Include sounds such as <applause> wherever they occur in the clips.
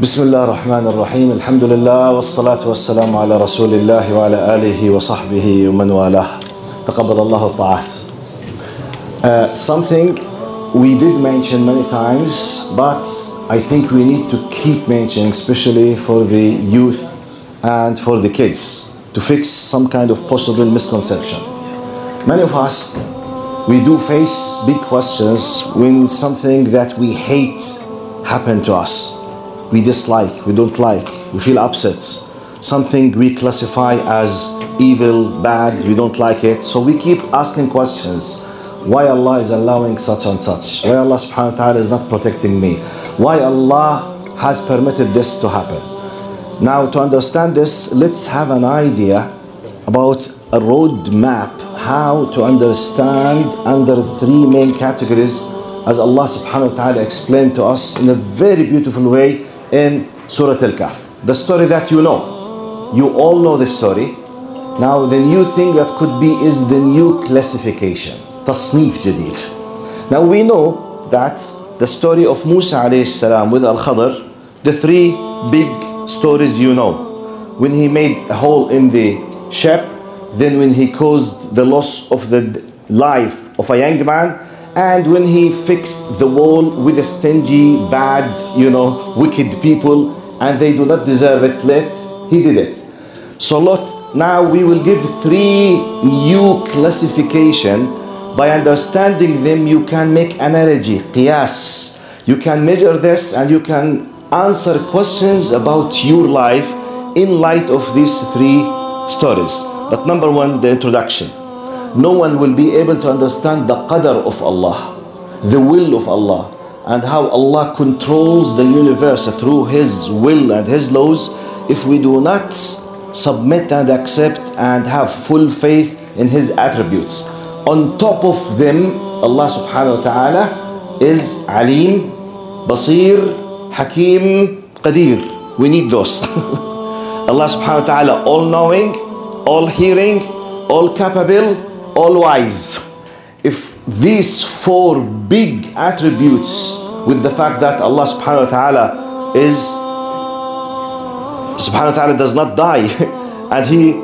بسم الله الرحمن الرحيم الحمد لله والصلاة والسلام على رسول الله وعلى آله وصحبه ومن والاه تقبل الله الطاعات uh, Something we did mention many times but I think we need to keep mentioning especially for the youth and for the kids to fix some kind of possible misconception Many of us we do face big questions when something that we hate happen to us we dislike, we don't like, we feel upset. Something we classify as evil, bad, we don't like it. So we keep asking questions. Why Allah is allowing such and such? Why Allah subhanahu wa ta'ala is not protecting me? Why Allah has permitted this to happen? Now to understand this, let's have an idea about a road map how to understand under three main categories as Allah subhanahu wa ta'ala explained to us in a very beautiful way in Surah Al-Kahf. The story that you know. You all know the story. Now the new thing that could be is the new classification. تصنيف جديد. Now we know that the story of Musa alayhi salam with Al-Khadr, the three big stories you know. When he made a hole in the ship, then when he caused the loss of the life of a young man, and when he fixed the wall with a stingy, bad, you know, wicked people, and they do not deserve it, let he did it. So Lot, now we will give three new classification. By understanding them, you can make analogy, qiyas. You can measure this and you can answer questions about your life in light of these three stories. But number one, the introduction no one will be able to understand the qadr of Allah, the will of Allah, and how Allah controls the universe through His will and His laws if we do not submit and accept and have full faith in His attributes. On top of them, Allah subhanahu wa ta'ala is Alim, Basir, Hakim, Qadir. We need those. <laughs> Allah subhanahu wa ta'ala all knowing, all hearing, all capable, wise. If these four big attributes with the fact that Allah subhanahu wa ta'ala is subhanahu wa ta'ala does not die <laughs> and he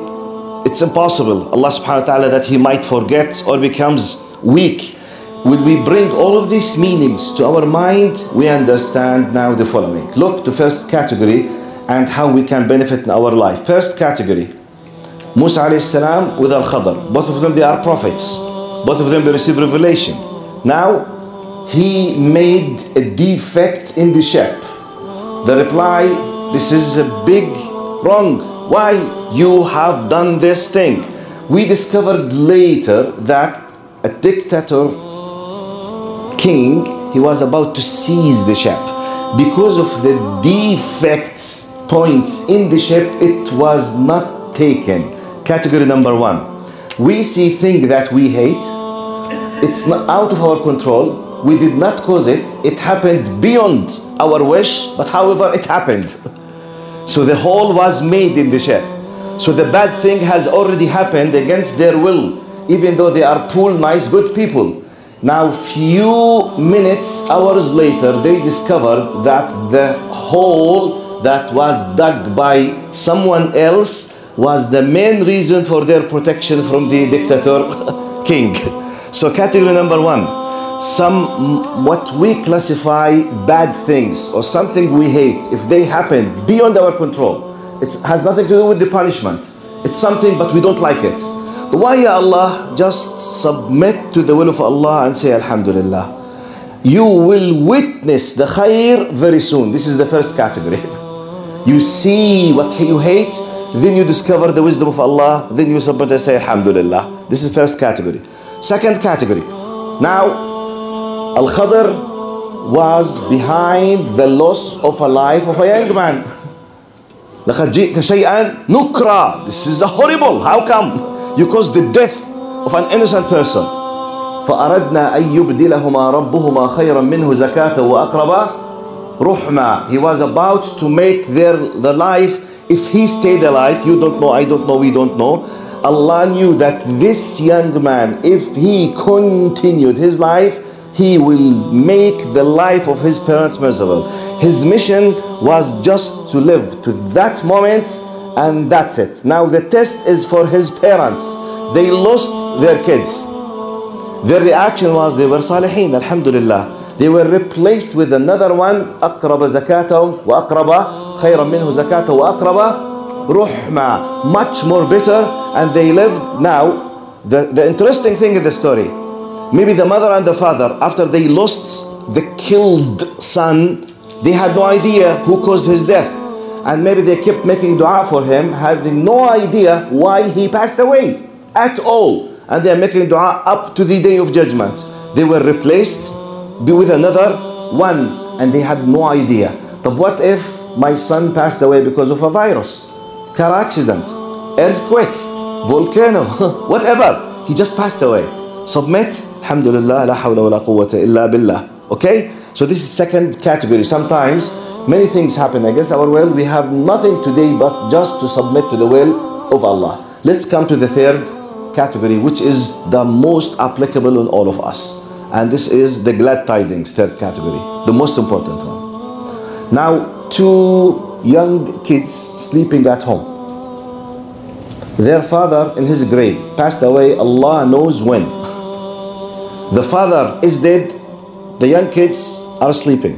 it's impossible. Allah subhanahu wa ta'ala that he might forget or becomes weak. When we bring all of these meanings to our mind? We understand now the following. Look to first category and how we can benefit in our life. First category Musa alayhi with Al-Khadr. Both of them, they are prophets. Both of them, they receive revelation. Now, he made a defect in the ship. The reply, this is a big wrong. Why you have done this thing? We discovered later that a dictator king, he was about to seize the ship. Because of the defects points in the ship, it was not taken category number one. We see things that we hate. It's out of our control. We did not cause it. It happened beyond our wish but however it happened. So the hole was made in the ship so the bad thing has already happened against their will even though they are poor nice good people. Now few minutes hours later they discovered that the hole that was dug by someone else was the main reason for their protection from the dictator <laughs> king. So category number one, some what we classify bad things or something we hate, if they happen beyond our control, it has nothing to do with the punishment. It's something but we don't like it. Why ya Allah just submit to the will of Allah and say Alhamdulillah. You will witness the khair very soon. This is the first category. <laughs> You see what you hate, then you discover the wisdom of Allah, then you submit and say Alhamdulillah. This is first category. Second category. Now, Al-Khadr was behind the loss of a life of a young man. لقد جئت شيئا نكرا. This is horrible. How come? You caused the death of an innocent person. فأردنا أن يبدلهما ربهما خيرا منه زكاة وأقرب رحمة. He was about to make their the life if he stayed alive, you don't know, I don't know, we don't know. Allah knew that this young man, if he continued his life, he will make the life of his parents miserable. His mission was just to live to that moment and that's it. Now the test is for his parents. They lost their kids. Their reaction was they were salihin, alhamdulillah. They were replaced with another one أقرب زكاة وأقرب خيرا منه زكاة وأقرب رحمة much more better and they lived now the, the interesting thing in the story maybe the mother and the father after they lost the killed son they had no idea who caused his death and maybe they kept making dua for him having no idea why he passed away at all and they are making dua up to the day of judgment they were replaced with another one and they had no idea but what if my son passed away because of a virus. Car accident. Earthquake. Volcano. <laughs> Whatever. He just passed away. Submit. Alhamdulillah la hawla wa la quwwata illa billah. Okay? So this is second category. Sometimes many things happen against our will. We have nothing today but just to submit to the will of allah. Let's come to the third category which is the most applicable on all of us. And this is the glad tidings third category the most important one. Now two young kids sleeping at home. Their father in his grave passed away. Allah knows when. The father is dead. The young kids are sleeping.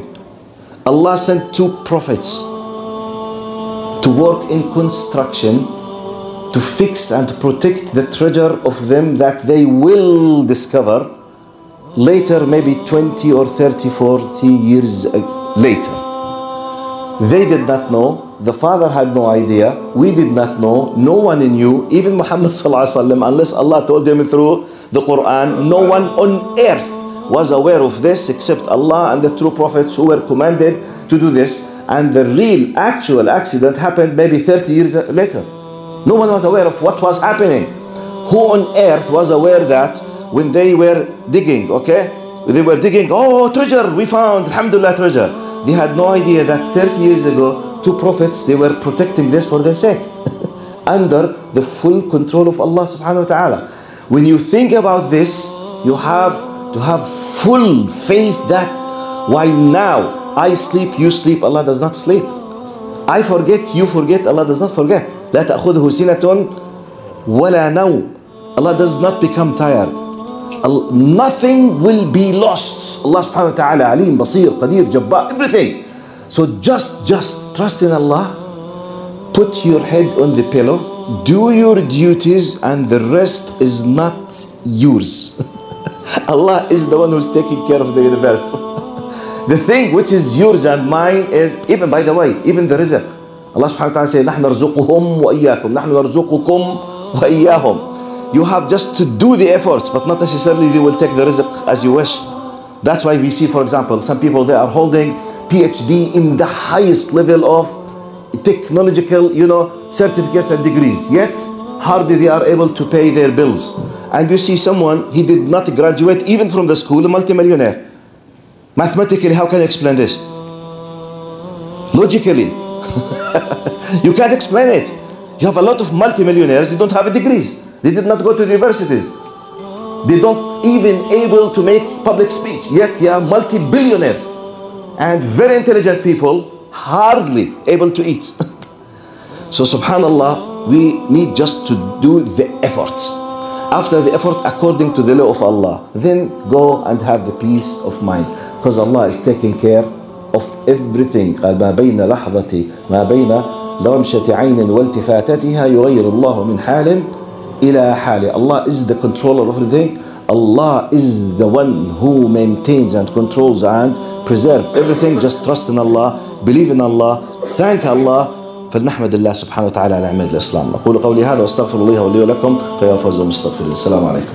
Allah sent two prophets to work in construction to fix and protect the treasure of them that they will discover later maybe 20 or 30 40 years later they did not know. The father had no idea. We did not know. No one knew. Even muhammad unless allah told him through the quran no one on earth was aware of this except allah and the true prophets who were commanded to do this. And the real actual accident happened maybe 30 years later. No one was aware of what was happening. Who on earth was aware that when they were digging okay? They were digging oh treasure we found alhamdulillah treasure they had no idea that 30 years ago two prophets they were protecting this for their sake <laughs> under the full control of Allah subhanahu wa ta'ala when you think about this you have to have full faith that while now I sleep you sleep Allah does not sleep I forget you forget Allah does not forget لا تأخذه سنة ولا نوم Allah does not become tired nothing will be lost Allah subhanahu wa ta'ala alim, basir, qadir, jabbar, everything so just just trust in Allah put your head on the pillow do your duties and the rest is not yours <laughs> Allah is the one who's taking care of the universe <laughs> the thing which is yours and mine is even by the way even the rizq Allah subhanahu wa ta'ala says نحن نرزقهم وإياكم نحن نرزقكم وإياهم you have just to do the efforts but not necessarily they will take the rizq as you wish. That's why we see for example some people they are holding PhD in the highest level of technological you know certificates and degrees. Yet hardly they are able to pay their bills. And you see someone he did not graduate even from the school a multimillionaire. Mathematically how can you explain this? Logically. <laughs> You can't explain it. You have a lot of multimillionaires who don't have degrees they did not go to the universities. They don't even able to make public speech. Yet they are multi-billionaires and very intelligent people hardly able to eat. <laughs> so subhanallah, we need just to do the efforts. After the effort according to the law of Allah, then go and have the peace of mind. Because Allah is taking care of everything. قال ما بين لحظة ما بين ضرمشة عين والتفاتتها يغير الله من حال إلى حاله الله از ذا كنترولر اوف everything. الله از ذا وان هو مينتينز اند كنترولز اند بريزيرف everything. جاست تراست ان الله بليف ان الله ثانك الله فلنحمد الله سبحانه وتعالى على عماد الإسلام. أقول قولي هذا وأستغفر الله لي ولكم فيا فوز المستغفرين. السلام عليكم.